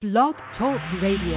Blog Talk Radio.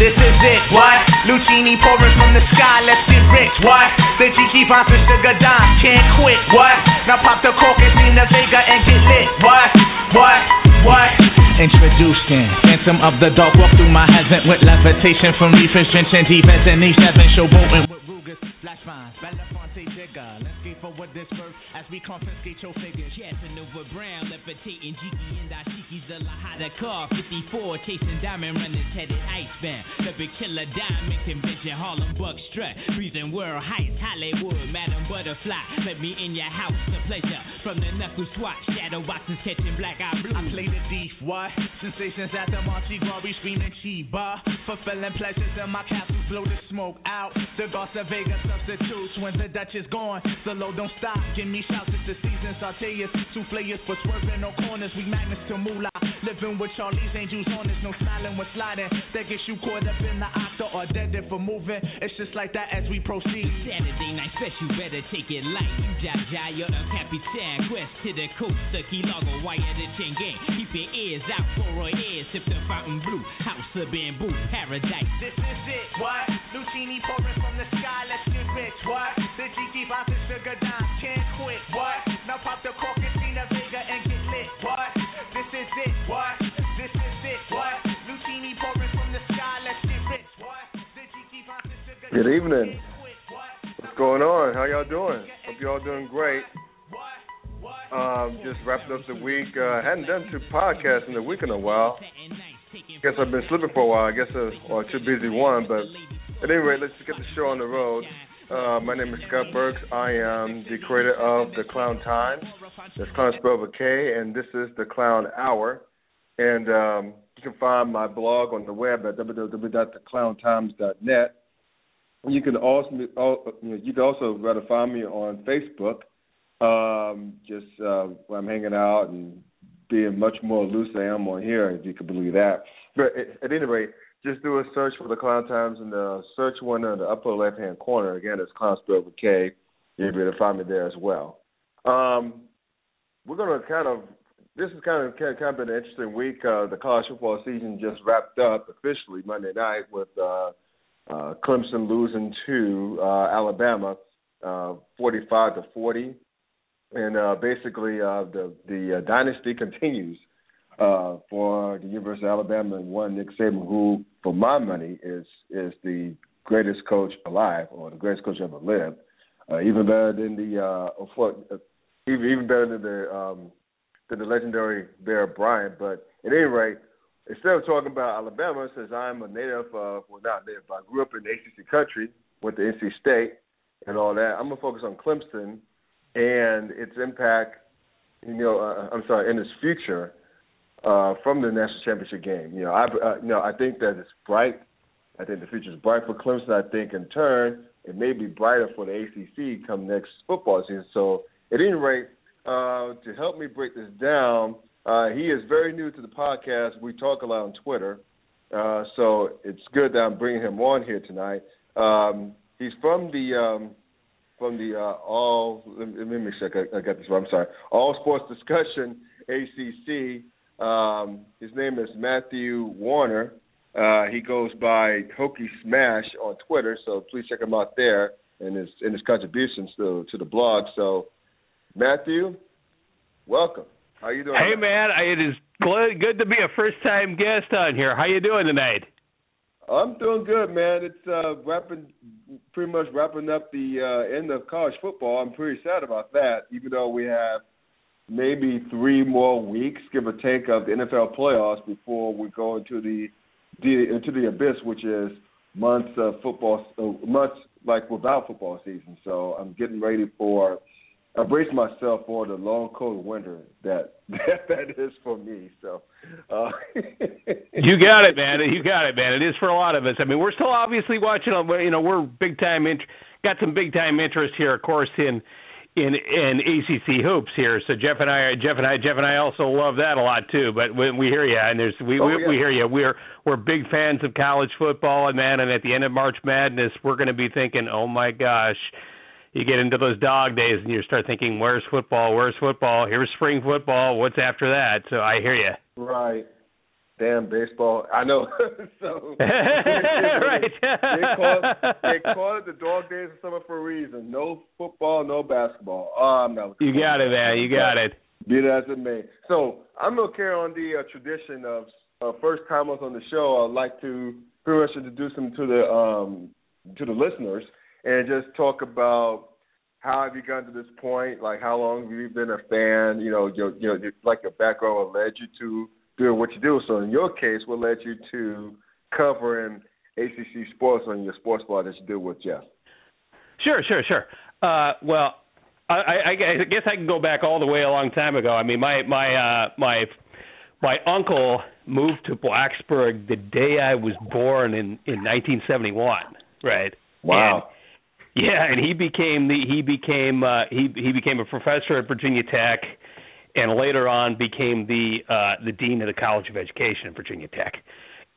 This is it, what? Lucini pouring from the sky, let's get rich, what? The Gigi Vines with sugar dimes, can't quit, what? Now pop the cork and Nina Vega and get lit, what? What? What? Introducing Phantom of the Dark, walk through my heaven with levitation from reefers, drenching defense and E7, showboating with Rugas, flash vines, Belafonte Let's get forward this verse as we confiscate your figures. Casanova Brown, levitating Jiki and Dashiki's the Lahada car. 54, chasing diamond runners, headed icebound. The big killer diamond convention, Harlem Buck strut. Breathing world heights, Hollywood, Madam Butterfly. Let me in your house, the pleasure. From the knuckle swat, shadow boxes catching black eye blue. I play the thief, what? Sensations at the Mardi Gras, screaming Chiba. Fulfilling pleasures in my castle, blow the smoke out. The Garza Vega substitutes when the Dutch is gone. The low don't stop, give me shouts, it's the season. Sauteas, souffleurs for swerving no corners. We magnets to moolah. Living with Charlie's angels on us, no smiling when sliding. That gets you caught up in the octa or dead if for moving. It's just like that as we proceed. Saturday night special, you better take it light. You Jaja, you're a capitan. Quest to the coast, the key logo, wire the chain gang. Keep your ears out for our ears. Sip the fountain blue, house of bamboo, paradise. This is it, what? Lucini pouring from the sky, let's get rich, what? The Gigi Vines and sugar can't quit, what? Now pop the cork and Vega and get lit, what? This is it, what? This is it, what? Lucini pouring from the sky, let's get rich, what? The Gigi Vines and sugar Good evening. can't quit, what? What's going on? How y'all doing? Hope y'all doing great. Um, just wrapping up the week. Uh, hadn't done two podcasts in a week in a while. Guess I've been slipping for a while. I guess uh, or too busy one. But at any rate, let's just get the show on the road. Uh, my name is Scott Burks. I am the creator of the Clown Times. That's Clown spelled with K, and this is the Clown Hour. And um, you can find my blog on the web at www.theclowntimes.net. You can also you, can also rather find me on Facebook. Um, just uh, where I'm hanging out and being much more loose than I am on here, if you can believe that. But at any rate, just do a search for the Clown Times in the search window in the upper left hand corner. Again, it's Clown spelled with K. You'll be able to find me there as well. Um, we're going to kind of this is kind of kind of been an interesting week. Uh, the college football season just wrapped up officially Monday night with uh, uh, Clemson losing to uh, Alabama, uh, forty-five to forty, and uh, basically uh, the the uh, dynasty continues uh, for the University of Alabama and one Nick Saban, who, for my money, is is the greatest coach alive or the greatest coach ever lived, uh, even better than the uh, uh, even even better than the um, than the legendary Bear Bryant. But at any rate, instead of talking about Alabama, since I'm a native, uh, well not native, but I grew up in the ACC country, went to NC State, and all that. I'm gonna focus on Clemson and its impact. You know, uh, I'm sorry, in its future uh, from the national championship game. You know, I uh, you know I think that it's bright. I think the future is bright for Clemson. I think in turn it may be brighter for the ACC come next football season. So at any rate, uh, to help me break this down, uh, he is very new to the podcast. We talk a lot on Twitter, uh, so it's good that I'm bringing him on here tonight. Um, he's from the um, from the uh, all. Let me, let me make sure I got, I got this right. I'm sorry. All Sports Discussion ACC. Um, his name is Matthew Warner. Uh, he goes by Hokie Smash on Twitter, so please check him out there and his and his contributions to to the blog. So, Matthew, welcome. How you doing? Hey man, it is good, good to be a first time guest on here. How you doing tonight? I'm doing good, man. It's uh, wrapping, pretty much wrapping up the uh, end of college football. I'm pretty sad about that, even though we have maybe three more weeks, give or take, of the NFL playoffs before we go into the, the into the abyss, which is months of football, uh, months like without football season. So I'm getting ready for. I brace myself for the long, cold winter that that, that is for me. So, uh, You got it, man. You got it, man. It is for a lot of us. I mean, we're still obviously watching. You know, we're big time. Int- got some big time interest here, of course, in in in ACC hoops here. So Jeff and I, Jeff and I, Jeff and I also love that a lot too. But we, we hear you, and there's we Oh, we, yeah. we hear you. We're we're big fans of college football, and man, and at the end of March Madness, we're going to be thinking, oh my gosh. You get into those dog days and you start thinking, "Where's football? Where's football? Here's spring football. What's after that?" So I hear you. Right. Damn baseball. I know. so right. they call it, they call it the dog days of summer for a reason. No football, no basketball. Oh, I'm not. You got it, man. You got it. Be that as it may. So I'm gonna carry on the uh, tradition of uh, first timers on the show. I'd like to pretty much introduce them to the um, to the listeners and just talk about how have you gotten to this point? Like how long have you been a fan? You know, your you know, your, like your background led you to doing what you do. So in your case, what led you to covering ACC sports on your sports bar that you do with Jeff? Sure, sure, sure. Uh, well, I, I, I guess I can go back all the way a long time ago. I mean, my my uh, my my uncle moved to Blacksburg the day I was born in in 1971. Right. Wow. And, yeah, and he became the he became uh, he he became a professor at Virginia Tech, and later on became the uh, the dean of the College of Education at Virginia Tech.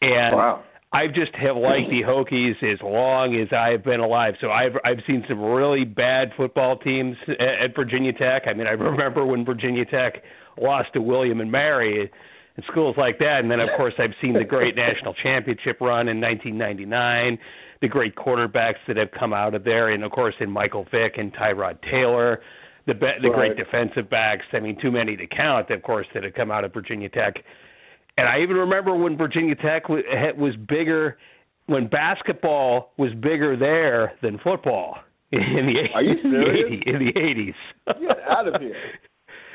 And Wow. I just have liked the Hokies as long as I've been alive. So I've I've seen some really bad football teams at, at Virginia Tech. I mean, I remember when Virginia Tech lost to William and Mary and schools like that. And then of course I've seen the great national championship run in 1999, the great quarterbacks that have come out of there, and of course in Michael Vick and Tyrod Taylor. The be- the Right. great defensive backs. I mean, too many to count, of course, that have come out of Virginia Tech. And I even remember when Virginia Tech was, was bigger, when basketball was bigger there than football in the Are you serious? in the eighties. Get out of here.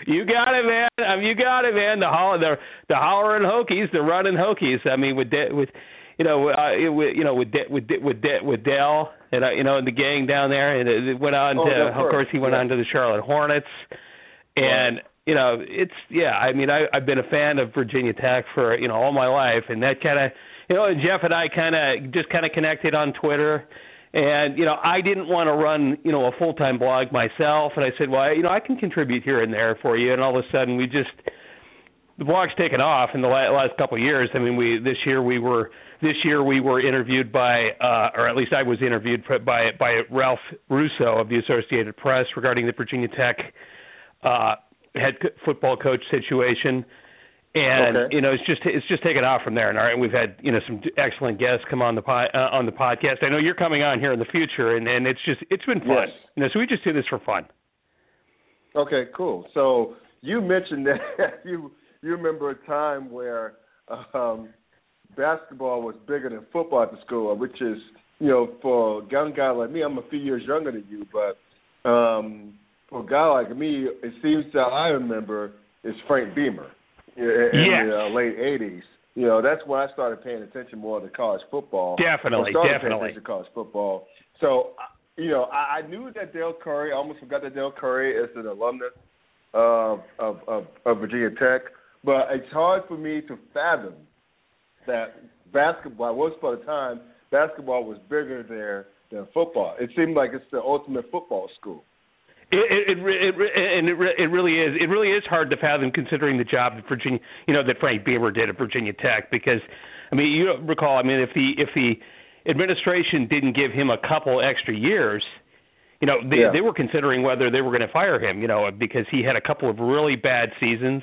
You got it, man. I mean, you got it, man. The holler, the the hollering Hokies, the running Hokies. I mean, with De, with you know, uh, with, you know, with De, with De, with De, with Dell and uh, you know, and the gang down there, and it, it went on Oh, to, of course, he went yeah. on to the Charlotte Hornets, and you know, it's yeah. I mean, I I've been a fan of Virginia Tech for you know all my life, and that kind of you know, and Jeff and I kind of just kind of connected on Twitter. And you know, I didn't want to run you know a full time blog myself, and I said, well, you know, I can contribute here and there for you. And all of a sudden, we just the blog's taken off in the la- last couple of years. I mean, we this year we were this year we were interviewed by, uh, or at least I was interviewed by by Ralph Russo of the Associated Press regarding the Virginia Tech uh, head football coach situation. And Okay. you know, it's just it's just taken off from there. And all right, we've had you know some excellent guests come on the po- uh, on the podcast. I know you're coming on here in the future, and and it's just it's been fun. Yes. You know, so we just do this for fun. Okay, cool. So you mentioned that you you remember a time where um, basketball was bigger than football at the school, which is you know for a young guy like me, I'm a few years younger than you, but um, for a guy like me, it seems that I remember is Frank Beamer in, in Yes. the uh, late '80s. You know, that's when I started paying attention more to college football. Definitely, paying definitely. attention to college football. So, you know, I, I knew that Dell Curry. I almost forgot that Dell Curry is an alumnus of of, of of Virginia Tech, but it's hard for me to fathom that basketball. Once upon a time, basketball was bigger there than football. It seemed like it's the ultimate football school. It it it, it and it it really is it really is hard to fathom considering the job that Virginia you know that Frank Beamer did at Virginia Tech because I mean you recall I mean if the if the administration didn't give him a couple extra years you know they Yeah. they were considering whether they were going to fire him you know because he had a couple of really bad seasons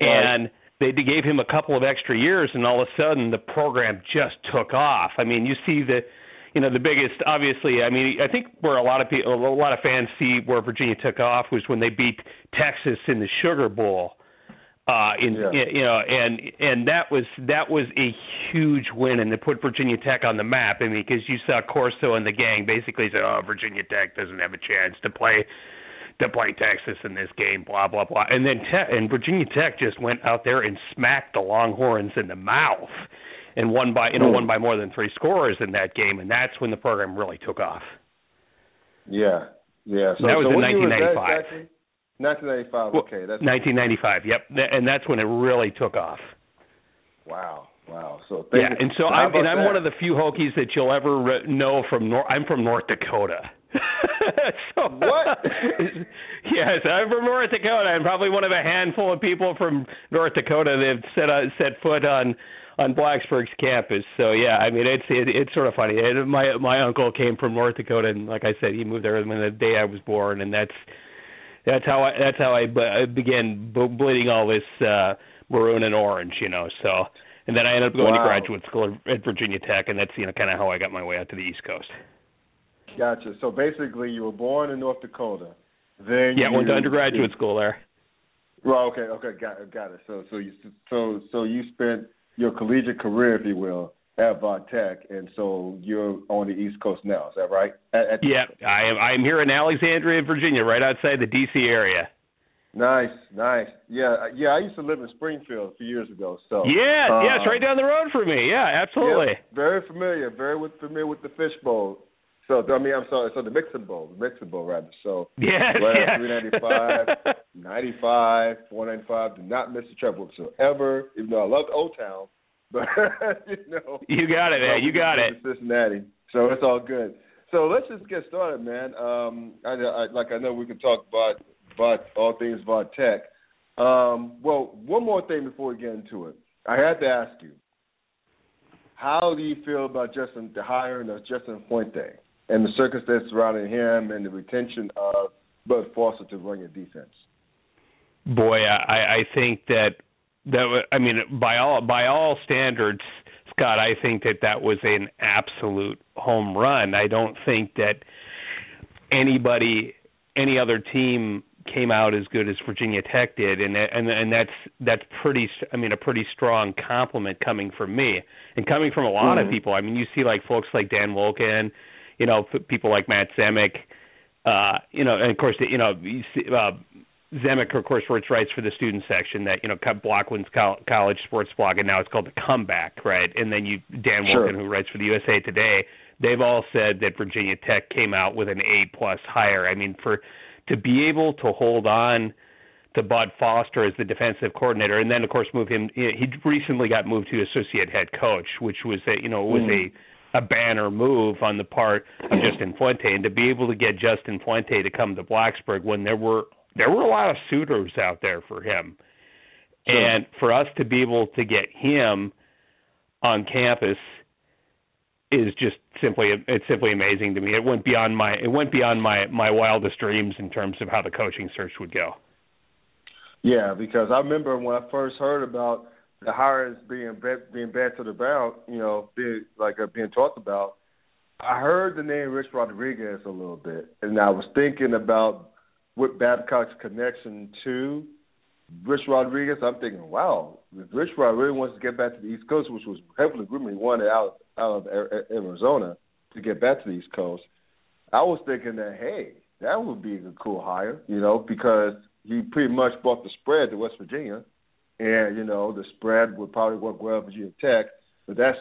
and they gave him a couple of extra years and all of a sudden the program just took off. I mean you see the you know the biggest obviously i mean i think where a lot of people a lot of fans see where virginia took off was when they beat texas in the sugar bowl uh in Yeah. you know and and that was that was a huge win and they put virginia tech on the map. I mean because you saw corso and the gang basically said oh virginia tech doesn't have a chance to play to play Texas in this game, blah blah blah. And then Te- and Virginia Tech just went out there and smacked the Longhorns in the mouth, and won by you know Hmm. won by more than three scores in that game, and that's when the program really took off. Yeah, yeah. So That was so in what year was that exactly? 1995. Okay, that's 1995. Yep, and that's when it really took off. wow, wow. So Yeah, you. and so I'm and I'm that? one of the few Hokies that you'll ever re- know from North. I'm from North Dakota. so, What? yes, I'm from North Dakota. I'm probably one of a handful of people from North Dakota that have set uh, set foot on on Blacksburg's campus. So yeah, I mean it's it, it's sort of funny. It, my my uncle came from North Dakota, and like I said, he moved there when the day I was born, and that's that's how I that's how I, I began bleeding all this uh maroon and orange, you know. So and then I ended up going Wow. to graduate school at Virginia Tech, and that's you know kind of how I got my way out to the East Coast. Gotcha. So basically, you were born in North Dakota. Then Yeah, you, went to undergraduate school there. Well, okay, okay, got it, got it. So, so you, so, so you spent your collegiate career, if you will, at Tech, and so you're on the East Coast now. Is that right? At, at, Yeah, I am. I'm here in Alexandria, Virginia, right outside the D.C. area. Nice, nice. Yeah, yeah. I used to live in Springfield a few years ago. So Yeah, uh, yeah, it's right down the road from me. Yeah, absolutely. Yep, very familiar, very with, familiar with the fish bowl. So I mean, I'm sorry. So the mixing bowl, the mixing bowl rather. So Yes, yes. 395, 95, 495. Do not miss the trip whatsoever. Even though I love Old Town, but you know, You got it, man. You got it. Cincinnati. So it's all good. So let's just get started, man. Um, I, I, like I know we can talk about about all things about tech. Um, well, one more thing before we get into it, I had to ask you, how do you feel about Justin the hiring of Justin Fuente and the circumstances surrounding him and the retention of Bud Foster to run your defense? Boy, I, I think that that I mean by all by all standards, Scott, I think that that was an absolute home run. I don't think that anybody any other team came out as good as Virginia Tech did and and and that's that's pretty I mean a pretty strong compliment coming from me and coming from a lot of Mhm. people. I mean you see like folks like Dan Wolken, you know, people like Matt Zemek, uh, you know, and of course, you know, you see, uh, Zemek, of course, writes for the student section that you know cut Bloguin's college sports blog, and now it's called the Comeback, right? And then you Dan Sure. Who writes for the USA Today, they've all said that Virginia Tech came out with an A plus hire. I mean, for to be able to hold on to Bud Foster as the defensive coordinator, and then of course move him. He recently got moved to associate head coach, which was a you know it was Mhm. a a banner move on the part of Justin Fuente, and to be able to get Justin Fuente to come to Blacksburg when there were there were a lot of suitors out there for him, Sure. and for us to be able to get him on campus is just simply it's simply amazing to me. It went beyond my it went beyond my my wildest dreams in terms of how the coaching search would go. Yeah, because I remember when I first heard about the hires being being the ground, you know, being like uh, being talked about. I heard the name Rich Rodriguez a little bit, and I was thinking about what Babcock's connection to Rich Rodriguez. I'm thinking, wow, if Rich Rodriguez wants to get back to the East Coast, which was heavily rumored, he wanted out out of Ar- Arizona to get back to the East Coast. I was thinking that hey, that would be a cool hire, you know, because he pretty much brought the spread to West Virginia, and you know the spread would probably work well for Virginia Tech. But that's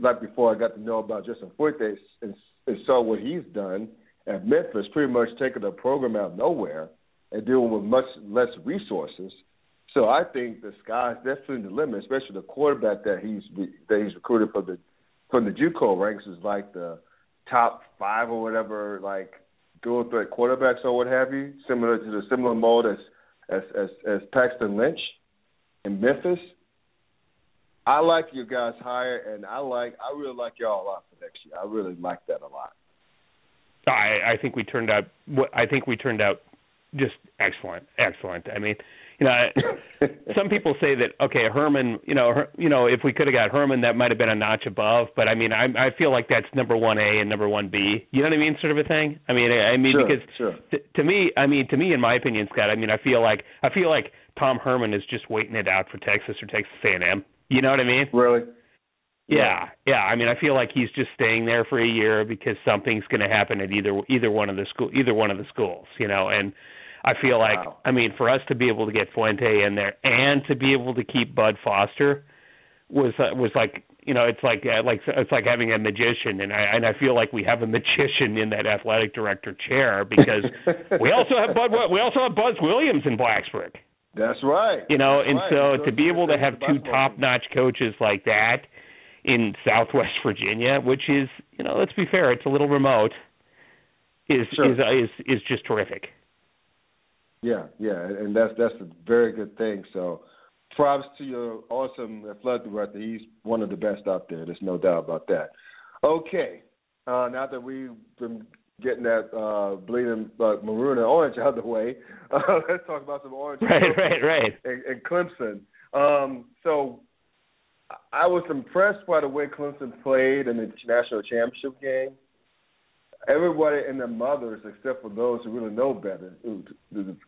like before I got to know about Justin Fuente and, and saw what he's done at Memphis, pretty much taking a program out of nowhere and dealing with much less resources. So I think the sky's definitely the limit, especially the quarterback that he's that he's recruited from the from the JUCO ranks is like the top five or whatever, like dual threat quarterbacks or what have you, similar to the similar mold as as as, as Paxton Lynch in Memphis. I like you guys hire, and I like I really like y'all a lot for next year. I really like that a lot. I I think we turned out what I think we turned out just excellent, excellent. I mean, you know, some people say that okay, Herman, you know, her, you know, if we could have got Herman, that might have been a notch above. But I mean, I I feel like that's number one A and number one B. You know what I mean, sort of a thing. I mean, I, I mean Sure, because sure. to, to me, I mean, to me, in my opinion, Scott, I mean, I feel like I feel like Tom Herman is just waiting it out for Texas or Texas A&M. You know what I mean? Really? Yeah, yeah. I mean, I feel like he's just staying there for a year because something's going to happen at either either one of the school either one of the schools, you know. And I feel like, Wow. I mean, for us to be able to get Fuente in there and to be able to keep Bud Foster was uh, was like, you know, it's like uh, like it's like having a magician, and I and I feel like we have a magician in that athletic director chair because we also have Bud we also have Buzz Williams in Blacksburg. That's right. You know, That's and right. so to be able to have two top-notch coaches like that in Southwest Virginia, which is, you know, let's be fair, it's a little remote. is Sure. is uh, is is just terrific. Yeah, yeah, and that's that's a very good thing. So, props to your awesome athletic director. He's one of the best out there. There's no doubt about that. Okay, uh, now that we've been getting that uh, bleeding uh, maroon and orange out of the way, uh, let's talk about some orange. Right, right, right. And, and Clemson. Um, so, I was impressed by the way Clemson played in the national championship game everybody and their mothers, except for those who really know better,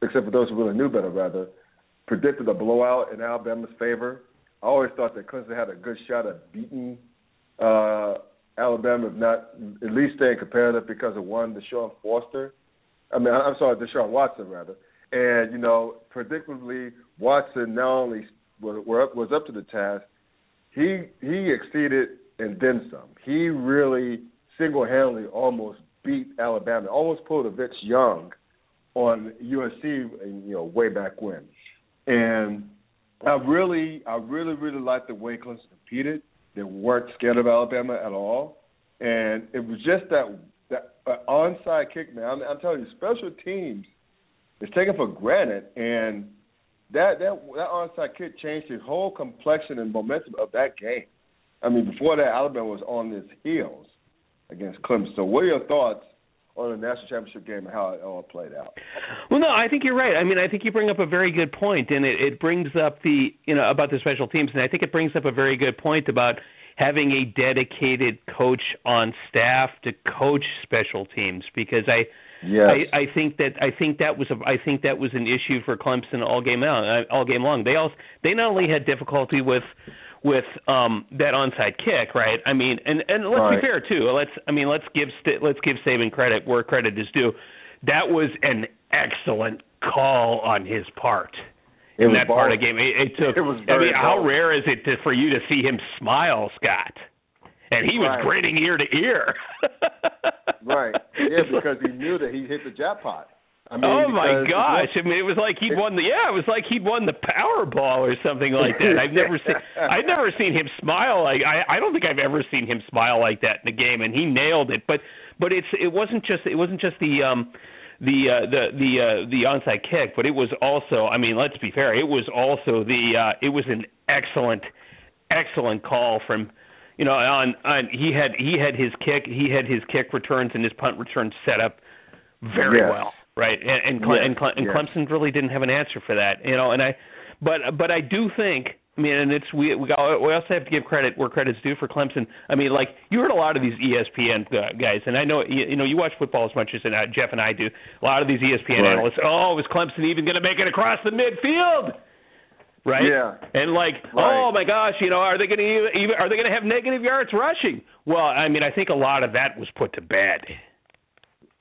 except for those who really knew better, rather, predicted a blowout in Alabama's favor. I always thought that Clemson had a good shot at beating uh, Alabama, if not at least staying competitive because of one, Deshaun Foster. I mean, I'm sorry, Deshaun Watson rather. And you know, predictably, Watson not only was up to the task, he he exceeded and then some. He really single-handedly almost beat Alabama, almost pulled a Vince Young on USC, you know, way back when. And I really, I really, really liked the way Clemson competed. They weren't scared of Alabama at all, and it was just that that uh, onside kick, man. I'm, I'm telling you, special teams is taken for granted, and that that that onside kick changed the whole complexion and momentum of that game. I mean, before that, Alabama was on its heels, against Clemson. So, what are your thoughts on the national championship game and how it all played out? Well, no, I think you're right. I mean, I think you bring up a very good point, and it, it brings up the you know about the special teams, and I think it brings up a very good point about having a dedicated coach on staff to coach special teams because I. Yes. I, I think that I think that was a I think that was an issue for Clemson all game long. All game long, they also they not only had difficulty with with um that onside kick, right? I mean, and and let's right. be fair too. Let's I mean, let's give let's give Saban credit where credit is due. That was an excellent call on his part. It in that part of the game, it, it took. It was I mean, how rare is it to, for you to see him smile, Scott? And he was Right. grinning ear to ear. Right. Yeah, because he knew that he hit the jackpot. I mean, oh my gosh! I mean, it was like he'd won the yeah, it was like he'd won the Powerball or something like that. I've never seen I've never seen him smile like I I don't think I've ever seen him smile like that in a game, and he nailed it. But but it's it wasn't just it wasn't just the um the uh, the the uh, the onside kick, but it was also I mean let's be fair, it was also the uh, it was an excellent excellent call from you know on on he had he had his kick he had his kick returns and his punt returns set up very Yes. well right and and, Cle- Yes, and, Cle- and yes. Clemson really didn't have an answer for that you know and I but but I do think I mean and it's we we, got, we also have to give credit where credit's due for Clemson I mean like you heard a lot of these ESPN guys and I know you, you know you watch football as much as uh, Jeff and I do a lot of these ESPN Right. analysts oh is Clemson even going to make it across the midfield right? Yeah. And like, Right. oh my gosh, you know, are they going to even are they going to have negative yards rushing? Well, I mean, I think a lot of that was put to bed.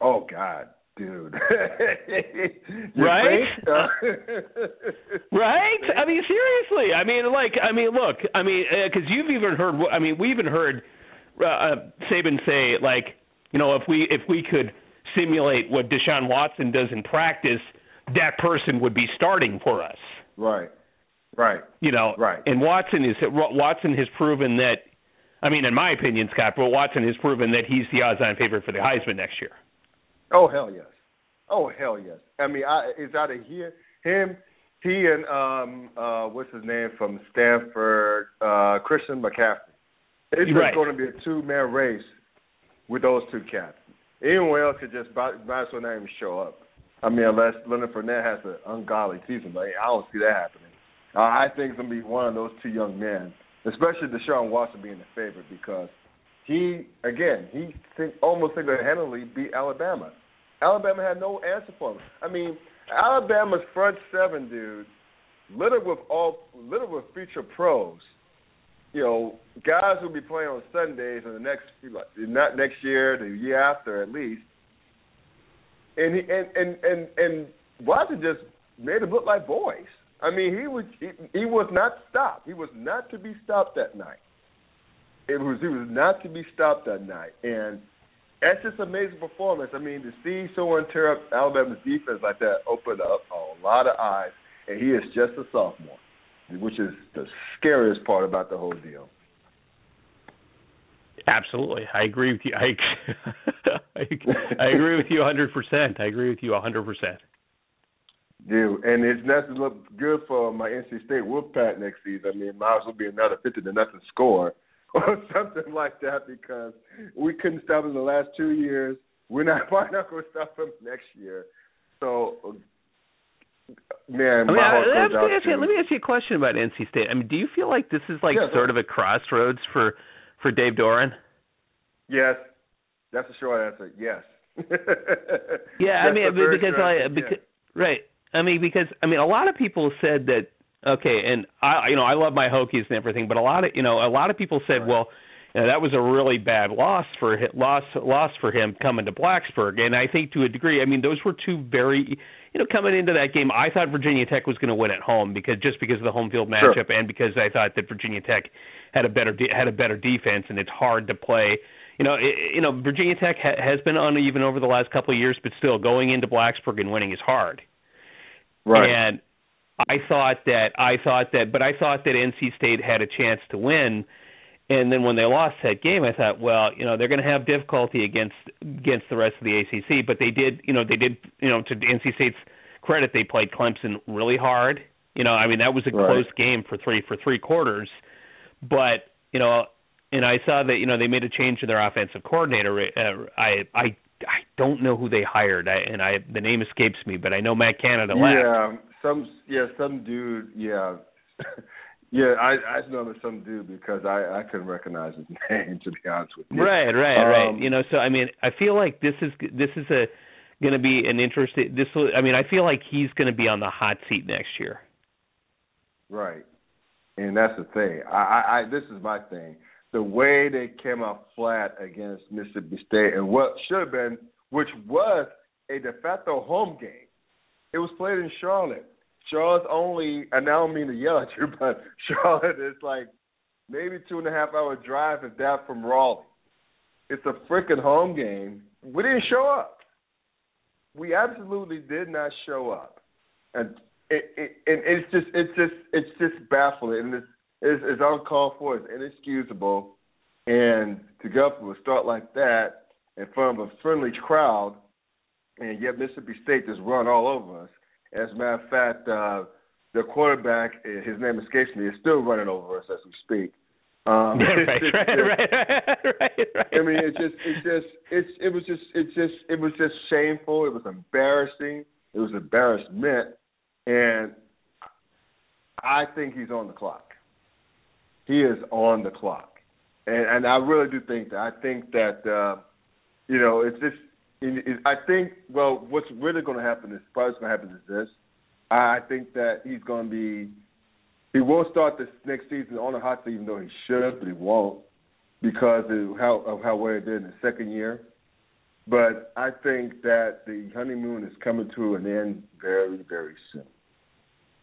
Oh God, dude. Right? Uh, Right? I mean, seriously. I mean, like, I mean, look, I mean, because you've even heard. I mean, we even heard uh, uh, Saban say, like, you know, if we if we could simulate what Deshaun Watson does in practice, that person would be starting for us. right. Right. You know, Right. And Watson is Watson has proven that. I mean, in my opinion, Scott, but Watson has proven that he's the odds-on favorite for the Heisman next year. Oh hell yes. Oh hell yes. I mean, I, it's out of here. Him, he, and um, uh, what's his name from Stanford, uh, Christian McCaffrey. It's Right. just going to be a two-man race with those two cats. Anyone else could just might, might as well not even show up. I mean, unless Leonard Fournette has an ungodly season, but I don't see that happening. Uh, I think it's going to be one of those two young men, especially Deshaun Watson being the favorite because he, again, he almost single-handedly beat Alabama. Alabama had no answer for him. I mean, Alabama's front seven, dude, littered with all littered with future pros. You know, guys who'll be playing on Sundays in the next not next year, the year after at least. And he and and and, and Watson just made them look like boys. I mean, he was he, he was not stopped. He was not to be stopped that night. It was he was not to be stopped that night, and that's just amazing performance. I mean, to see someone tear up Alabama's defense like that opened up a lot of eyes, and he is just a sophomore, which is the scariest part about the whole deal. Absolutely, I agree with you. I I, I agree with you 100%. I agree with you 100%. Dude, and it's not to look good for my NC State Wolfpack next season. I mean, might as well be another fifty to nothing score or something like that because we couldn't stop them the last two years. We're not probably not going to stop them next year. So, uh, man, I mean, I, heart let, goes me out to you, let me ask you a question about NC State. I mean, do you feel like this is like sort of a crossroads for for Dave Doeren? Yes, that's a short answer. Yes. Yeah, I mean, because I because right. I mean, because I mean, a lot of people said that. Okay, and I, you know, I love my Hokies and everything, but a lot of, you know, a lot of people said, well, you know, that was a really bad loss for loss loss for him coming to Blacksburg, and I think to a degree, I mean, those were two very, you know, coming into that game, I thought Virginia Tech was going to win at home because just because of the home field Sure. matchup, and because I thought that Virginia Tech had a better de- had a better defense, and it's hard to play. You know, it, you know, Virginia Tech ha- has been uneven over the last couple of years, but still going into Blacksburg and winning is hard. right. And I thought that I thought that, but I thought that NC State had a chance to win. And then when they lost that game, I thought, well, you know, they're going to have difficulty against against the rest of the ACC. But they did, you know, they did, you know, to NC State's credit, they played Clemson really hard. You know, I mean, that was a Right. close game for three for three quarters. But you know, and I saw that you know they made a change in their offensive coordinator. Uh, I I I don't know who they hired, I, and I the name escapes me, but I know Matt Canada left. Yeah, some yeah, some dude, yeah. yeah, I I know there's some dude because I I couldn't recognize his name to be honest with you. Right, right, right. Um, You know, so I mean, I feel like this is this is a going to be an interesting. This will. I mean, I feel like he's going to be on the hot seat next year. Right. And that's the thing. I, I, I this is my thing. The way they came out flat against Mississippi State and what should have been, which was a de facto home game. It was played in Charlotte. Charlotte's only, and I don't mean to yell at you, but Charlotte is like maybe two and a half hour drive if that from Raleigh. It's a freaking home game. We didn't show up. We absolutely did not show up, and it, it and it's just it's just it's just baffling and it's it's, it's uncalled for. It's inexcusable, and to go up with a start like that in front of a friendly crowd, and yet Mississippi State just run all over us. As a matter of fact, uh, the quarterback, uh, his name escapes me, is still running over us as we speak. Um, right, right, right, right, right, right. I mean, it just, it just, it's, it was just, it just, it was just shameful. It was embarrassing. It was embarrassment, and I think he's on the clock. He is on the clock, and and I really do think that. I think that, uh, you know, it's just. I think. Well, what's really going to happen is probably going to happen is this. I think that he's going to be. He won't start this next season on the hot seat, even though he should, but he won't because of how of how well he did in the second year. But I think that the honeymoon is coming to an end very, very soon.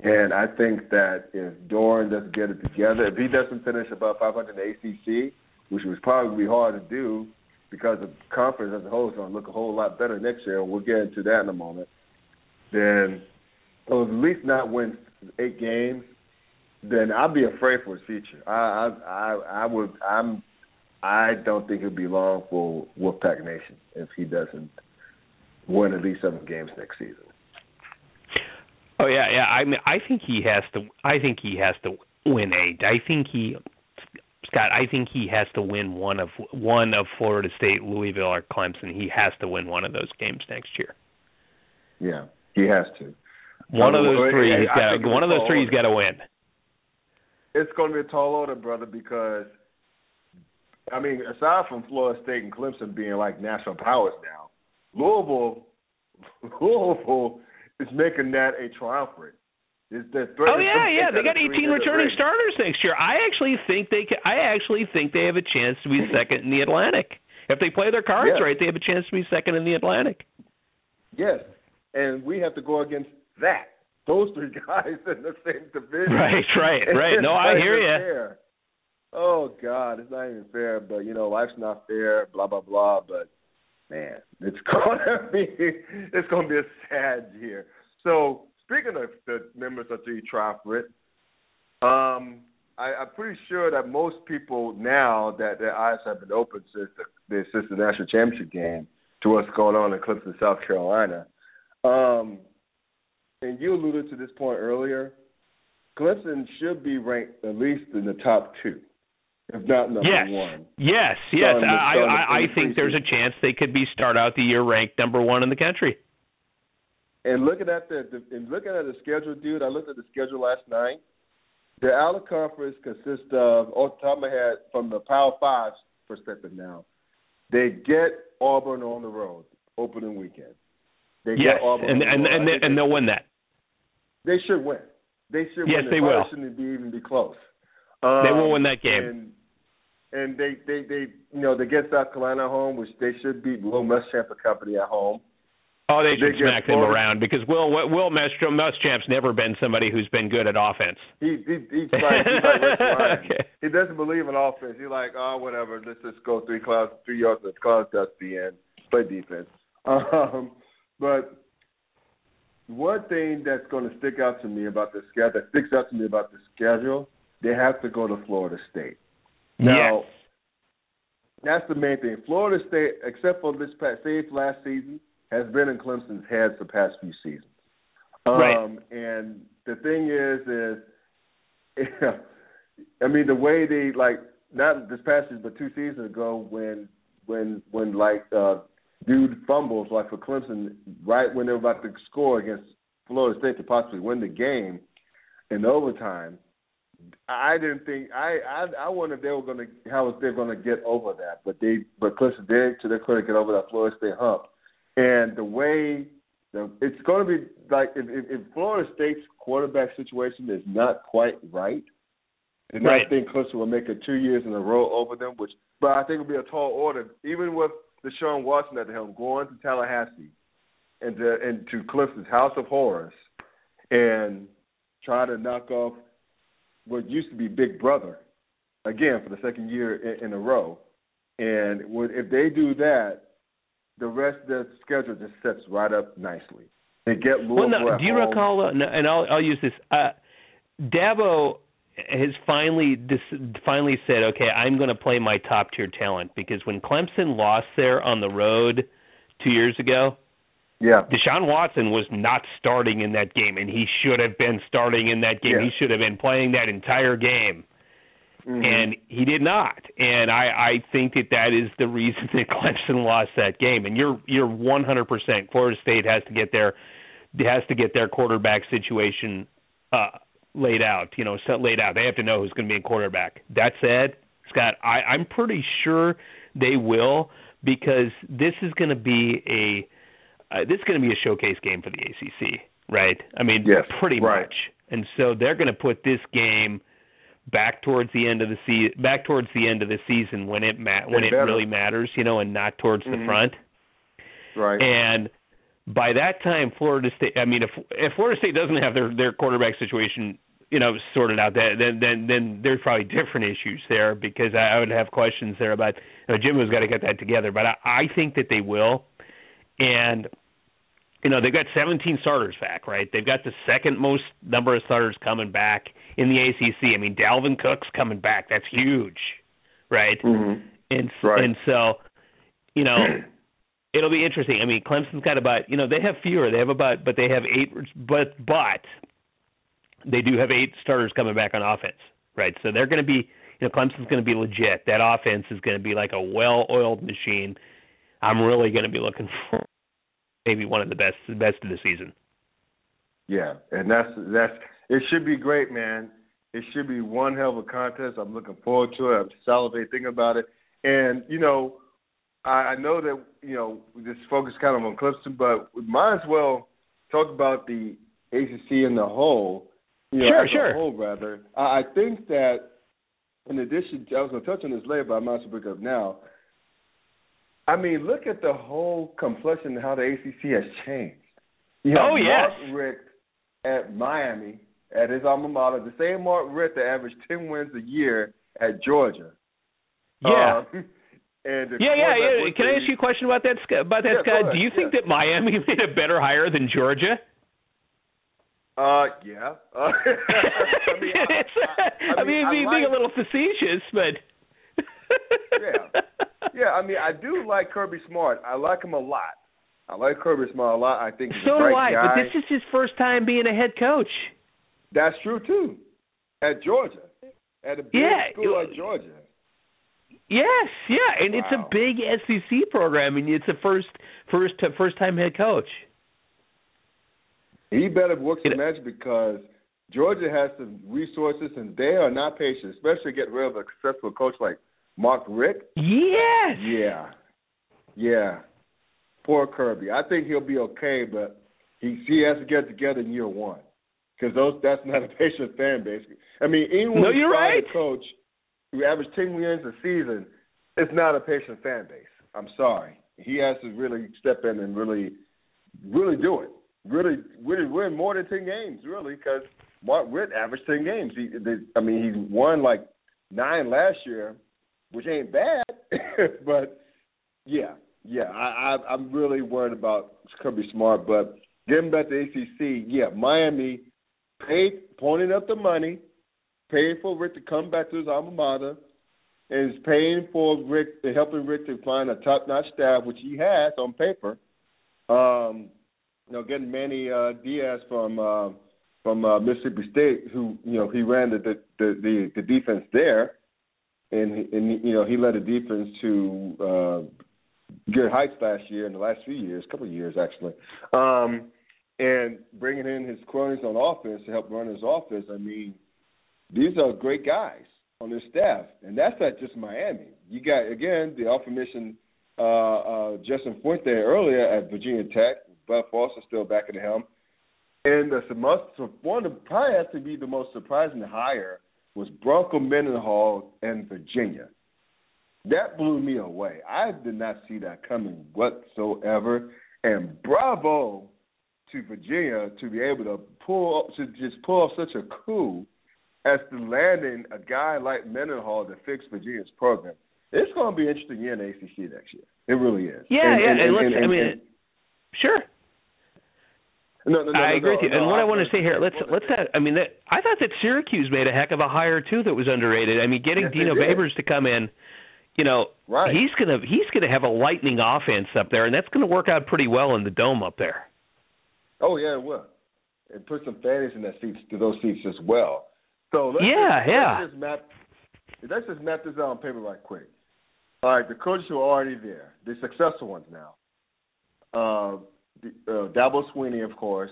And I think that if Doeren doesn't get it together, if he doesn't finish above 500 in the ACC, which was probably hard to do because the conference as a whole is going to look a whole lot better next year, and we'll get into that in a moment, then or at least not win eight games, then I'd be afraid for his future. I I I, I would I'm I don't think it'll be long for Wolfpack Nation if he doesn't win at least seven games next season. Oh yeah, yeah. I mean, I think he has to. I think he has to win eight. I think he, Scott. I think he has to win one of one of Florida State, Louisville, or Clemson. He has to win one of those games next year. Yeah, he has to. One of um, those three, he's got. One of those three, he's got to win. It's going to be a tall order, brother, because I mean, aside from Florida State and Clemson being like national powers now, Louisville, Louisville is making that a triumvirate. Is the threat Oh yeah, yeah. They got 18 returning starters next year. I actually think they. Can, I actually think they have a chance to be second in the Atlantic. If they play their cards Yeah. right, they have a chance to be second in the Atlantic. Yes, and we have to go against that. Those three guys in the same division. Right, right, right. No, I hear you. fair. Oh God, it's not even fair. But you know, life's not fair. Blah blah blah. But man, it's gonna be it's gonna be a sad year. So speaking of the members of the triumvirate, um, I, I'm pretty sure that most people now that their eyes have been opened since the, the since the national championship game to what's going on in Clemson, South Carolina. Um, and you alluded to this point earlier. Clemson should be ranked at least in the top two, if not number yes. one. Yes, yes. I, I, I think there's a chance they could be start out the year ranked number one in the country. And looking at the, the and looking at the schedule, dude, I looked at the schedule last night. The Allen Conference consists of, off the top of my head, from the Power Five perspective now, they get Auburn on the road opening weekend. They Yes, get Auburn and and and, they, and they, they'll win that. they should win. They should Yes, win. they will. Shouldn't be even be close. Um, They will win that game. And, and they, they, they, you know, they get South Carolina home, which they should beat Will Muschamp and company at home. Oh, they should smack them around because Will Will Muschamp, Muschamp's never been somebody who's been good at offense. He, he he's like he's like Okay. He doesn't believe in offense. He's like, oh, whatever. Let's just go three clouds, three yards, let's clouds dusty and play defense. Um, but one thing that's going to stick out to me about the schedule, that sticks out to me about the schedule, they have to go to Florida State. Now, yes. that's the main thing. Florida State, except for this past, save last season, has been in Clemson's heads the past few seasons. Um, Right. And the thing is, is, I mean, the way they like not this past season, but two seasons ago, when when when like uh, dude fumbles like for Clemson right when they were about to score against Florida State to possibly win the game in overtime. I didn't think I I I wondered if they were gonna how they're gonna get over that, but they but Clemson did to their credit get over that Florida State hump, and the way the it's going to be like if, if, if Florida State's quarterback situation is not quite right, then Right. I think Clemson will make it two years in a row over them. Which, but I think it'll be a tall order, even with Deshaun Watson at the helm, going to Tallahassee and to and to Clemson's House of Horrors, and try to knock off what used to be Big Brother again for the second year in, in a row. And when, if they do that, the rest of the schedule just sets right up nicely. They get Louisville Well, no, do you home. recall? Uh, no, and I'll I'll use this. Uh, Dabo has finally dis- finally said, okay, I'm going to play my top tier talent because when Clemson lost there on the road two years ago, Yeah, Deshaun Watson was not starting in that game, and he should have been starting in that game. Yeah. He should have been playing that entire game, Mhm. and he did not. And I, I think that that is the reason that Clemson lost that game. And you're you're 100%. Florida State has to get their has to get their quarterback situation uh, laid out. You know, set laid out. They have to know who's going to be a quarterback. That said, Scott, I, I'm pretty sure they will because this is going to be a uh, this is going to be a showcase game for the ACC, right? I mean, Yes, pretty right. much. And so they're going to put this game back towards the end of the se- back towards the end of the season when it ma- when it better. really matters, you know, and not towards the Mhm. front. right. And by that time, Florida State. I mean, if if Florida State doesn't have their their quarterback situation, you know, sorted out, that then then then there's probably different issues there because I, I would have questions there about. You know, Jimbo's got to get that together, but I, I think that they will. And you know, they've got 17 starters back, right? They've got the second most number of starters coming back in the ACC. I mean, Dalvin Cook's coming back. That's huge, right? Mhm. And Right. and so, you know, it'll be interesting. I mean, Clemson's got about you know they have fewer. They have about but they have eight. But but they do have eight starters coming back on offense, right? So they're going to be you know Clemson's going to be legit. That offense is going to be like a well-oiled machine. I'm really going to be looking for maybe one of the best the best of the season. Yeah, and that's that's it. Should be great, man. It should be one hell of a contest. I'm looking forward to it. I'm salivating thinking about it. And you know, I, I know that you know this focus kind of on Clemson, but we might as well talk about the ACC in the whole. You know, Sure, sure. Whole, rather. I, I think that in addition, I was going to touch on this later, but I might as well bring it up now. I mean, look at the whole complexion of how the ACC has changed. You have Oh, yes. Richt at Miami at his alma mater, the same Mark Richt that averaged ten wins a year at Georgia. Yeah. Um, and Yeah, yeah, yeah. Can I ask you a question about that, Scott? About that, Yeah, Scott? Do you think yeah. that Miami made a better hire than Georgia? Uh, yeah. Uh, I mean, I, I, I, I mean, being, like, a little facetious, but yeah, yeah. I mean, I do like Kirby Smart. I like him a lot. I like Kirby Smart a lot. I think he's so do I. guy. But this is his first time being a head coach. That's true too. At Georgia, at a big yeah, school like Georgia. Yes, yeah, and wow. it's a big SEC program, and it's a first first first time head coach. He better work some magic because Georgia has some resources, and they are not patient, especially get rid of a successful coach like Mark Richt. Yes. Yeah. Yeah. Poor Kirby. I think he'll be okay, but he he has to get together in year one because those that's not a patient fan base. I mean, anyone no, you're right. a coach who averaged ten wins a season, it's not a patient fan base. I'm sorry. He has to really step in and really, really do it. Really, really win more than ten games, really, because Mark Richt averaged ten games. He, they, I mean, he won like nine last year, which ain't bad, but yeah, yeah, I, I, I'm really worried about Kirby Smart. But getting back to ACC, yeah, Miami paid, pointing up the money, paying for Richt to come back to his alma mater, and is paying for Richt, helping Richt to find a top-notch staff, which he has on paper. Um, you know, getting Manny uh, Diaz from uh, from uh, Mississippi State, who you know he ran the the the, the defense there, and and you know he led the defense to uh, good heights last year in the last few years, couple of years actually. Um, and bringing in his cronies on offense to help run his offense. I mean, these are great guys on his staff, and that's not just Miami. You got again the aforementioned uh, uh, Justin Fuente earlier at Virginia Tech. Bud Foster still back at the helm, and the most one probably has to be the most surprising hire was Bronco Mendenhall in Virginia. That blew me away. I did not see that coming whatsoever. And bravo to Virginia to be able to pull up, to just pull off such a coup as to landing a guy like Mendenhall to fix Virginia's program. It's going to be interesting year in the ACC next year. It really is. Yeah, and, yeah. And, and, and, and, I mean, sure. No, no, no, I agree with you. and what I, I want to say here, let's let's have, I mean, that, I thought that Syracuse made a heck of a hire too that was underrated. I mean, getting Yes, Dino. Babers to come in, you know, Right. he's gonna he's gonna have a lightning offense up there, and that's gonna work out pretty well in the dome up there. Oh yeah, it will. And put some fannies in that seats to those seats as well. So let's Yeah, just, yeah. Let's just map. Let's just map this out on paper right quick. All right, the coaches who are already there, the successful ones now. Uh, uh, Dabo Swinney, of course.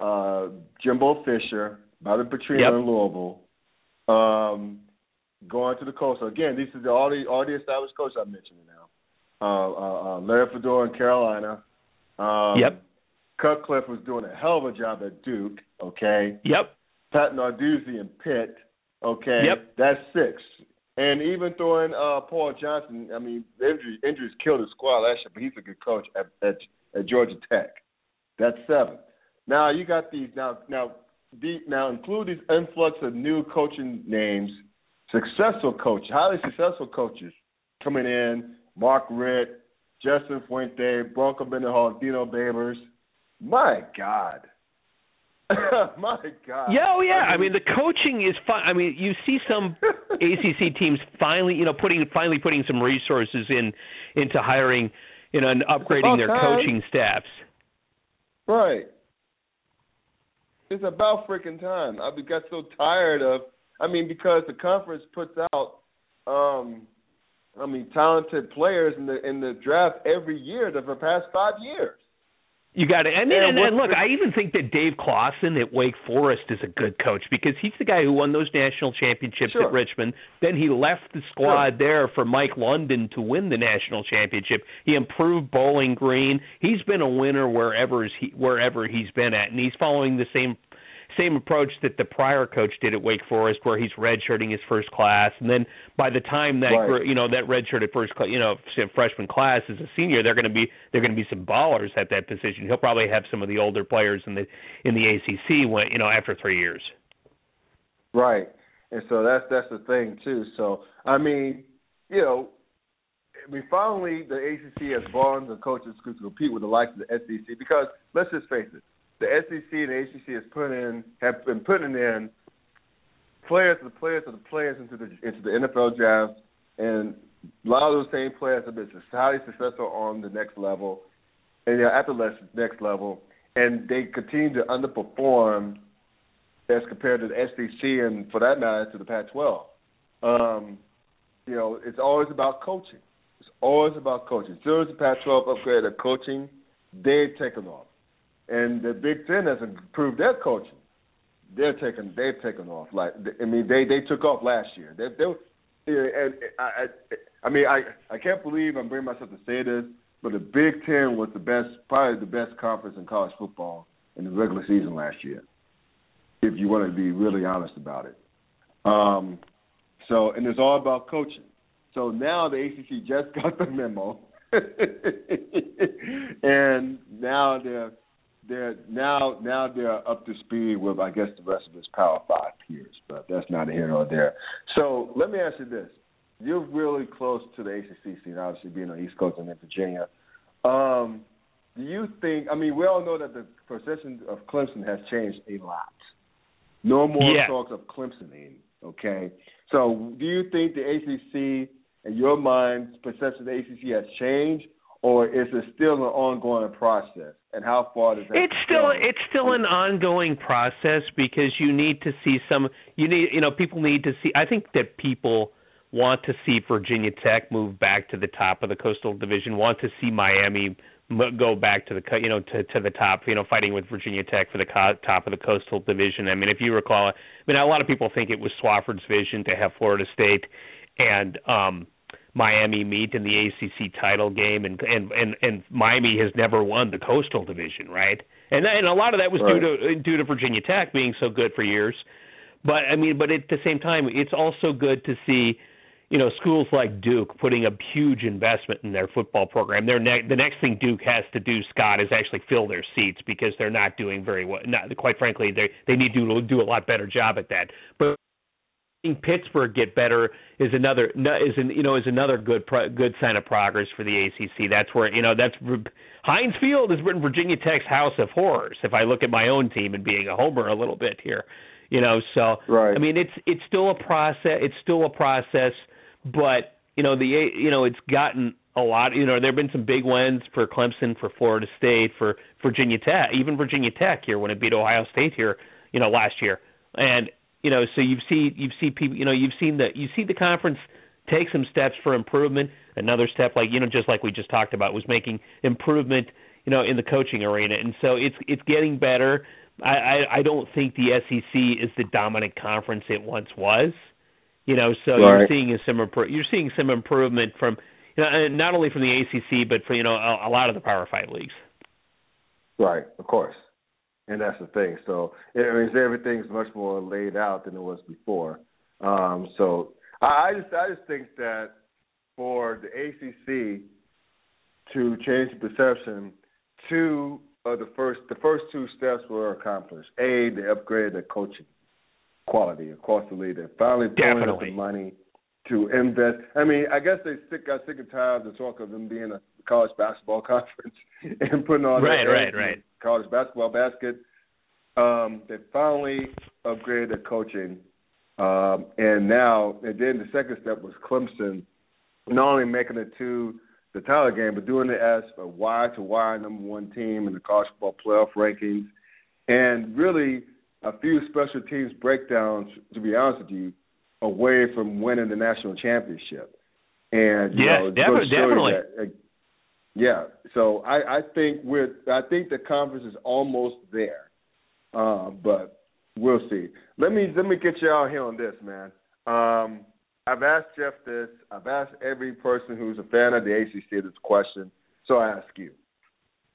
Uh, Jimbo Fisher, Bobby Petrino Yep. in Louisville. Um, going to the coast. Again, these are the, all the all the established coaches I'm mentioning now. Uh, uh, uh, Larry Fedora in Carolina. Um, Yep. Cutcliffe was doing a hell of a job at Duke. Okay. Yep. Pat Narduzzi in Pitt. Okay. Yep. That's six. And even throwing uh, Paul Johnson, I mean, injuries, injuries killed his squad last year, but he's a good coach at, at, at Georgia Tech. That's seven. Now you got these. Now, now, the, now include these influx of new coaching names, successful coaches, highly successful coaches coming in. Mark Richt, Justin Fuente, Bronco Mendenhall, Dino Babers. My God. My God. Yeah, oh yeah. I mean, the coaching is fun. I mean, you see some ACC teams finally, you know, putting finally putting some resources in into hiring, you know, and upgrading their time. coaching staffs. Right. It's about freaking time. I got so tired of. I mean, because the conference puts out, um, I mean, talented players in the in the draft every year for the past five years. You got it. Mean, Yeah, and, and look, I even think that Dave Clawson at Wake Forest is a good coach because he's the guy who won those national championships Sure. at Richmond. Then he left the squad there for Mike London to win the national championship. He improved Bowling Green. He's been a winner wherever he wherever he's been at, and he's following the same same approach that the prior coach did at Wake Forest, where he's redshirting his first class, and then by the time that Right. you know that redshirted first cla- you know freshman class is a senior, they're going to be they're going to be some ballers at that position. He'll probably have some of the older players in the in the ACC when you know after three years. Right. And so that's that's the thing too. So I mean, you know, I mean finally the ACC has bonds and coaches can compete with the likes of the SEC because let's just face it, the SEC and the ACC has put in have been putting in players of the players of the players into the into the NFL draft, and a lot of those same players have been highly successful on the next level, and they're at the next level, and they continue to underperform as compared to the SEC and, for that matter, to the Pac-12. Um, you know, it's always about coaching. It's always about coaching. As soon as the Pac-12 upgraded their coaching, they've taken off, and the Big Ten has improved their coaching. They're taking, they've taken off. Like I mean, they they took off last year. They, they and I, I, I mean, I I can't believe I'm bringing myself to say this, but the Big Ten was the best, probably the best conference in college football in the regular season last year if you want to be really honest about it. Um, so, and it's all about coaching. So now the ACC just got the memo, and now they're they're now now they're up to speed with I guess the rest of his Power Five peers, but that's not here nor there. So let me ask you this: You're really close to the ACC scene, obviously being on the East Coast and in Virginia. Um, do you think? I mean, we all know that the perception of Clemson has changed a lot. No more yeah. talks of Clemsoning. Okay, so do you think the ACC, in your mind, perception of the ACC has changed, or is it still an ongoing process? And how far does that? It's still go? it's still an ongoing process because you need to see some. You need you know people need to see. I think that people want to see Virginia Tech move back to the top of the Coastal Division. Want to see Miami go back to the you know to to the top you know fighting with Virginia Tech for the co- top of the Coastal Division. I mean if you recall, I mean a lot of people think it was Swofford's vision to have Florida State and um Miami meet in the ACC title game and and and, and Miami has never won the Coastal Division, right? And and a lot of that was right. due to due to Virginia Tech being so good for years. But I mean, but at the same time, it's also good to see you know, schools like Duke putting a huge investment in their football program. Their ne- the next thing Duke has to do, Scott, is actually fill their seats because they're not doing very well. Not, quite frankly, they they need to do a lot better job at that. But seeing Pittsburgh get better is another is an, you know is another good pro, good sign of progress for the ACC. That's where you know that's Heinz Field has been Virginia Tech's house of horrors. If I look at my own team and being a homer a little bit here, you know, so right. I mean it's it's still a process. It's still a process but you know the you know it's gotten a lot. You know there have been some big wins for Clemson, for Florida State, for Virginia Tech, even Virginia Tech here when it beat Ohio State here, you know last year. And you know so you've seen you've seen people you know you've seen the you see the conference take some steps for improvement. Another step like you know just like we just talked about was making improvement you know in the coaching arena. And so it's it's getting better. I I, I don't think the SEC is the dominant conference it once was. You know, so right. you're seeing some you're seeing some improvement from you know not only from the ACC but for you know a, a lot of the Power Five leagues. Right, of course, and that's the thing. So it means everything's much more laid out than it was before. Um, so I, I just I just think that for the ACC to change the perception, two of the first the first two steps were accomplished. A, they upgraded their coaching quality across the league. They're finally pulling up the money to invest. I mean, I guess they sick got sick and tired of the talk of them being a college basketball conference and putting all right, their right, right. College basketball basket. Um, they finally upgraded their coaching, um, and now and then the second step was Clemson, not only making it to the title game, but doing it as a wide to wide number one team in the college football playoff rankings, and really a few special teams breakdowns, to be honest with you, away from winning the national championship. And yeah, know, definitely, definitely. That, yeah, so I, I think we're I think the conference is almost there, uh, but we'll see. Let me let me get you out here on this, man. Um, I've asked Jeff this. I've asked every person who's a fan of the ACC this question. So I ask you.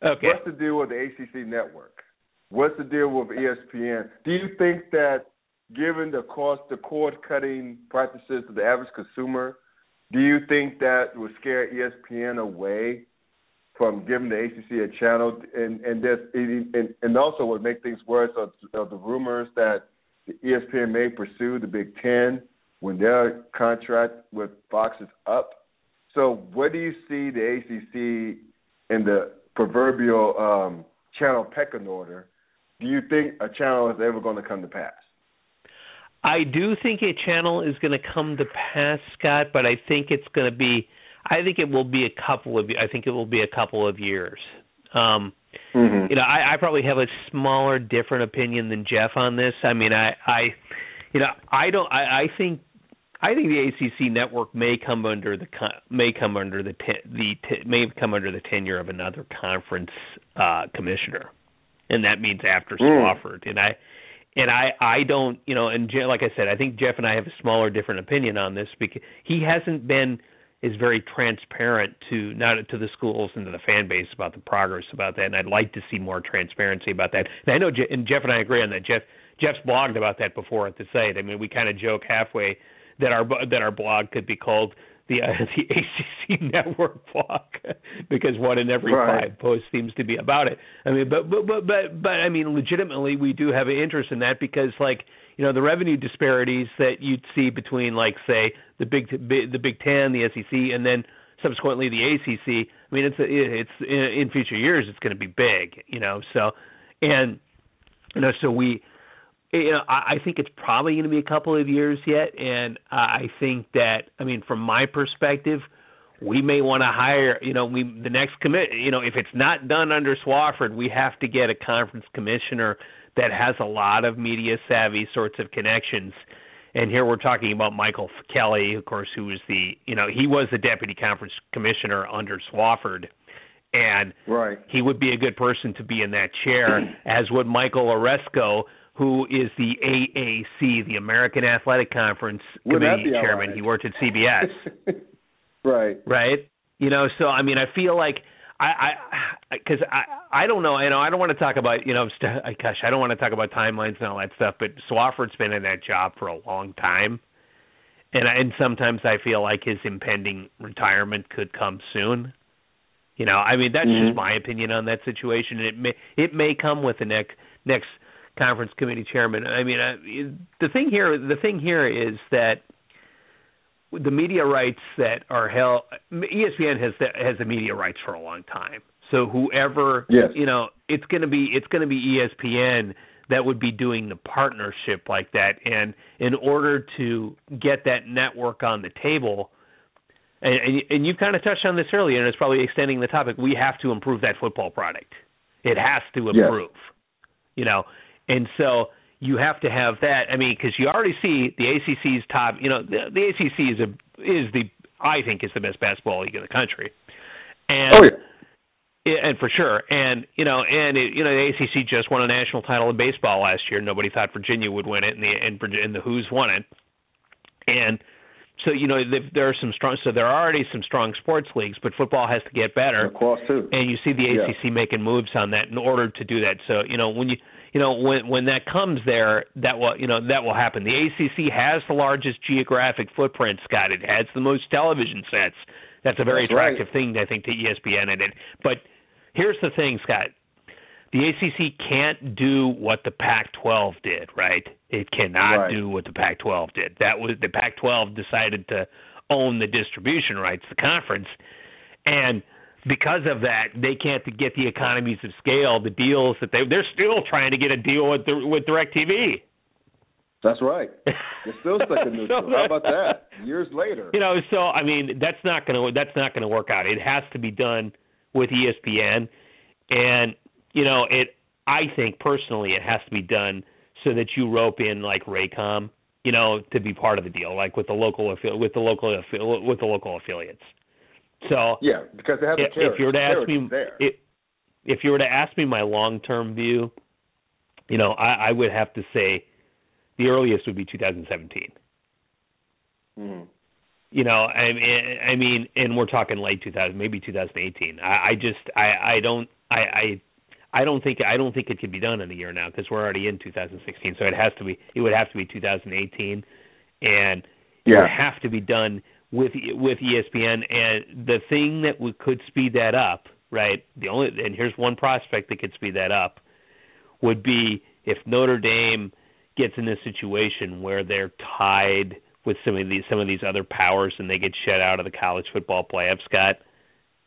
Okay. What's the deal with the ACC network? What's the deal with ESPN? Do you think that given the cost, the cord cutting practices of the average consumer, do you think that would scare ESPN away from giving the ACC a channel? And and this and, and also would make things worse of, of the rumors that the ESPN may pursue the Big Ten when their contract with Fox is up. So where do you see the ACC in the proverbial um, channel pecking order do you think a channel is ever going to come to pass? I do think a channel is going to come to pass, Scott, but I think it's going to be. I think it will be a couple of. I think it will be a couple of years. Um, mm-hmm. You know, I, I probably have a smaller, different opinion than Jeff on this. I mean, I, I, you know, I don't. I, I think I think the ACC network may come under the may come under the the may come under the tenure of another conference uh commissioner, and that means after mm. And I and I I don't you know and like I said I think Jeff and I have a smaller different opinion on this because he hasn't been is very transparent to not to the schools and to the fan base about the progress about that and I'd like to see more transparency about that. And I know Je- and Jeff and I agree on that. Jeff Jeff's blogged about that before at the site. I mean we kind of joke halfway that our that our blog could be called the uh, the ACC network blog because one in every right. five posts seems to be about it. I mean, but but but but but I mean, legitimately, we do have an interest in that because like you know the revenue disparities that you'd see between like say the big the Big Ten, the SEC, and then subsequently the ACC. I mean, it's it's in future years it's going to be big, you know. So and you know so we you know, I, think it's probably going to be a couple of years yet, and I think that, I mean, from my perspective, we may want to hire, you know, we the next commit, you know, if it's not done under Swofford, we have to get a conference commissioner that has a lot of media savvy sorts of connections. And here we're talking about Michael Kelly, of course, who was the, you know, he was the deputy conference commissioner under Swofford, and right. he would be a good person to be in that chair, as would Michael Aresco, who is the AAC, the American Athletic Conference committee chairman. He worked at CBS. right. Right. You know, so I mean, I feel like I, I, because I, I don't know, you know, I don't want to talk about, you know, st- gosh, I don't want to talk about timelines and all that stuff. But Swofford's been in that job for a long time, and and sometimes I feel like his impending retirement could come soon. You know, I mean, that's mm-hmm. just my opinion on that situation. It may it may come with the next next conference committee chairman. I mean, uh, the thing here, the thing here is that the media rights that are held, ESPN has the, has the media rights for a long time. So whoever, yes. you know, it's going to be it's going to be ESPN that would be doing the partnership like that. And in order to get that network on the table, and, and, and you kind of touched on this earlier, and it's probably extending the topic. We have to improve that football product. It has to improve. Yes. You know, and so you have to have that. I mean, because you already see the ACC's top. You know, the, the ACC is a is the I think is the best basketball league in the country. And oh yeah. And for sure, and you know, and it, you know, the ACC just won a national title in baseball last year. Nobody thought Virginia would win it, and the and, and the Who's won it. And so you know, there are some strong. So there are already some strong sports leagues, but football has to get better. Of course too. And you see the ACC yeah. making moves on that in order to do that. So you know, when you you know when when that comes there that will you know that will happen. The ACC has the largest geographic footprint Scott. It has the most television sets. That's a very that's attractive right. thing I think to ESPN and it. But here's the thing Scott. The ACC can't do what the Pac-12 did right? It cannot right. do what the Pac-12 did. That was the Pac-12 decided to own the distribution rights the conference. And because of that, they can't get the economies of scale, the deals that they they're still trying to get a deal with the, with DirecTV. That's right. They're still stuck in neutral. so How about that? Years later. You know, so I mean, that's not going to that's not going to work out. It has to be done with ESPN, and you know, it. I think personally, it has to be done so that you rope in like Raycom, you know, to be part of the deal, like with the local with the local with the local affiliates. So yeah, because they have if, the if you were to ask me, if, if you were to ask me my long term view, you know, I, I would have to say the earliest would be 2017. Mm-hmm. You know, I mean, I mean, and we're talking late 2000, maybe 2018. I, I just, I, I don't, I, I, I don't think, I don't think it could be done in a year now because we're already in 2016. So it has to be, it would have to be 2018, and yeah. it would have to be done with with ESPN. And the thing that we could speed that up, right? The only and here's one prospect that could speed that up would be if Notre Dame gets in a situation where they're tied with some of these some of these other powers and they get shut out of the college football playoff. Scott,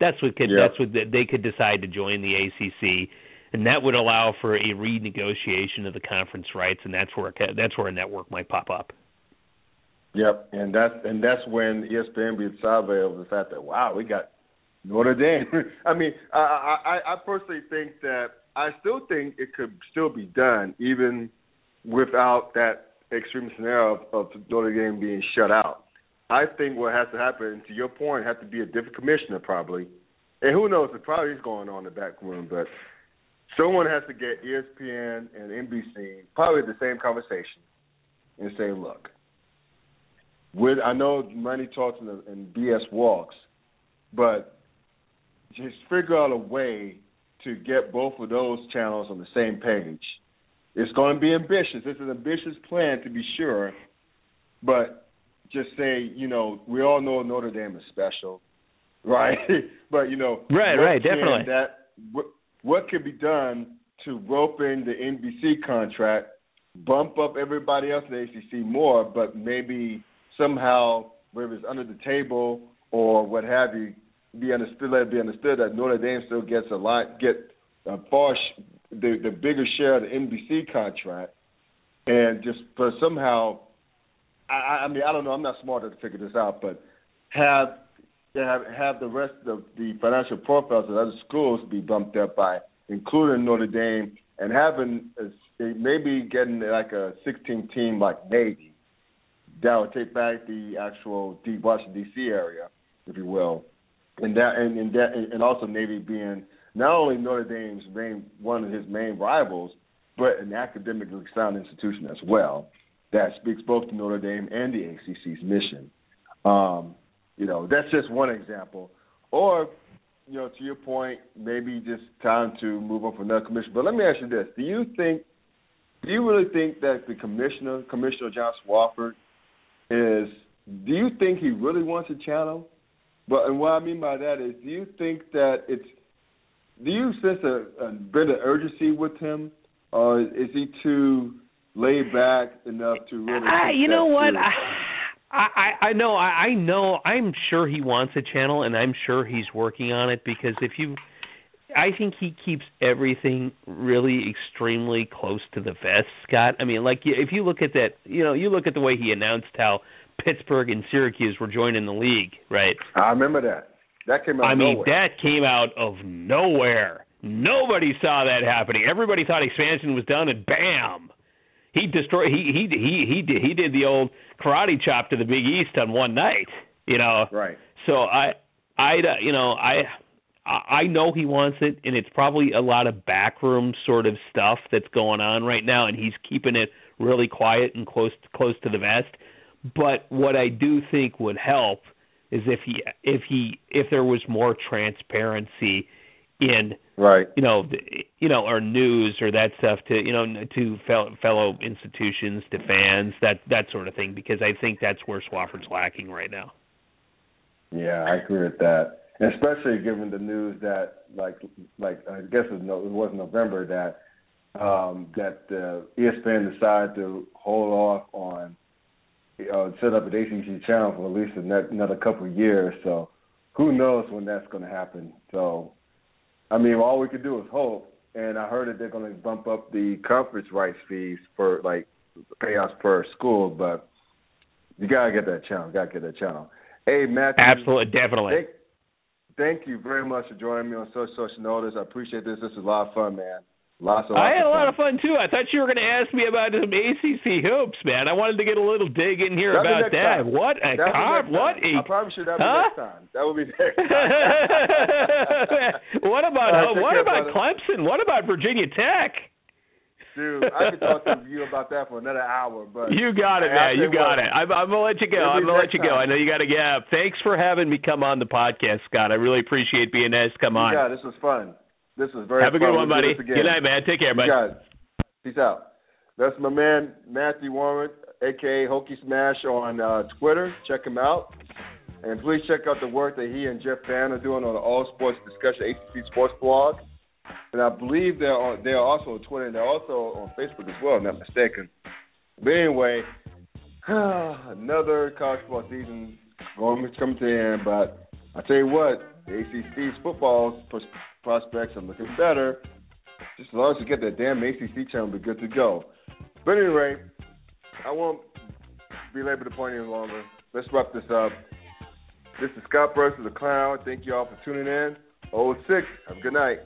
that's what could yeah. that's what they could decide to join the ACC. and that would allow for a renegotiation of the conference rights, and that's where that's where a network might pop up. Yep, and that's and that's when ESPN be excited over the fact that wow, we got Notre Dame. I mean, I, I I personally think that I still think it could still be done even without that extreme scenario of, of Notre Dame being shut out. I think what has to happen, to your point, has to be a different commissioner probably, and who knows, it probably is going on in the back room, but someone has to get ESPN and NBC probably the same conversation and say, look with I know money talks and, and BS walks, but just figure out a way to get both of those channels on the same page. It's going to be ambitious. It's an ambitious plan to be sure, but just say, you know, we all know Notre Dame is special, right? but you know, right, right, definitely. That what, what could be done to rope in the NBC contract, bump up everybody else in the ACC more, but maybe somehow, whether it's under the table or what have you, be understood. Let it be understood that Notre Dame still gets a lot, get a far sh- the the bigger share of the NBC contract, and just for somehow, I, I mean, I don't know. I'm not smart enough to figure this out, but have have have the rest of the financial profiles of other schools be bumped up by including Notre Dame and having a, maybe getting like a 16 team like Navy that would take back the actual Washington D.C. area, if you will, and that and and, that, and also Navy being not only Notre Dame's main one of his main rivals, but an academically sound institution as well that speaks both to Notre Dame and the ACC's mission. Um, you know, that's just one example. Or, you know, to your point, maybe just time to move on from another commissioner. But let me ask you this: Do you think, do you really think that the commissioner, Commissioner John Swofford, is do you think he really wants a channel? But and what I mean by that is, do you think that it's do you sense a, a bit of urgency with him, or is he too laid back enough to really? I, you know what? I, I I know I, I know I'm sure he wants a channel, and I'm sure he's working on it because if you I think he keeps everything really extremely close to the vest, Scott. I mean, like if you look at that, you know, you look at the way he announced how Pittsburgh and Syracuse were joining the league, right? I remember that. That came out. I mean, that came out of nowhere. Nobody saw that happening. Everybody thought expansion was done, and bam, he destroyed. He he he he did, he did the old karate chop to the Big East on one night. You know, right? So I I you know I I know he wants it, and it's probably a lot of backroom sort of stuff that's going on right now, and he's keeping it really quiet and close close to the vest. But what I do think would help is if he if he if there was more transparency in right you know the, you know or news or that stuff to you know to fellow, fellow institutions to fans that that sort of thing because I think that's where Swofford's lacking right now. Yeah, I agree with that especially given the news that like like I guess it was November that um, that uh, ESPN decided to hold off on uh, set up an ACC channel for at least another couple of years. So who knows when that's going to happen? So I mean, all we could do is hope. And I heard that they're going to bump up the conference rights fees for like payouts per school, but you gotta get that channel. Gotta get that channel. Hey, Matthew. Absolutely, definitely. Thank, thank you very much for joining me on such such notice. I appreciate this. This is a lot of fun, man. Lots of. I had a lot of fun too. I thought you were going to ask me about some ACC hoops, man. I wanted to get a little dig in here That'll about that. Time. What a cop! What a? I promise you that'll huh? be next time. That will be next time. what about right, what about brother. Clemson? What about Virginia Tech? Dude, I could talk to you about that for another hour, but you got it, man. You got it. I'm, I'm gonna let you go. I'm gonna let you go. I know you got to get up. Thanks for having me come on the podcast, Scott. I really appreciate being nice. Come on. Yeah, this was fun. This was very. Have a fun. good one, we'll buddy. Good night, man. Take care, buddy. It. Peace out. That's my man Matthew Warren, aka Hokie Smash, on uh, Twitter. Check him out, and please check out the work that he and Jeff Fan are doing on the All Sports Discussion ACC Sports blog. And I believe they're on, they're also on Twitter and they're also on Facebook as well, not mistaken. But anyway, another college football season going come to the end. But I tell you what, the ACC's football prospects are looking better. Just as long as you get that damn ACC channel, we'll be good to go. But anyway, I won't belabor the point any longer. Let's wrap this up. This is Scott Burst of the Clown. Thank you all for tuning in. 06. Have a good night.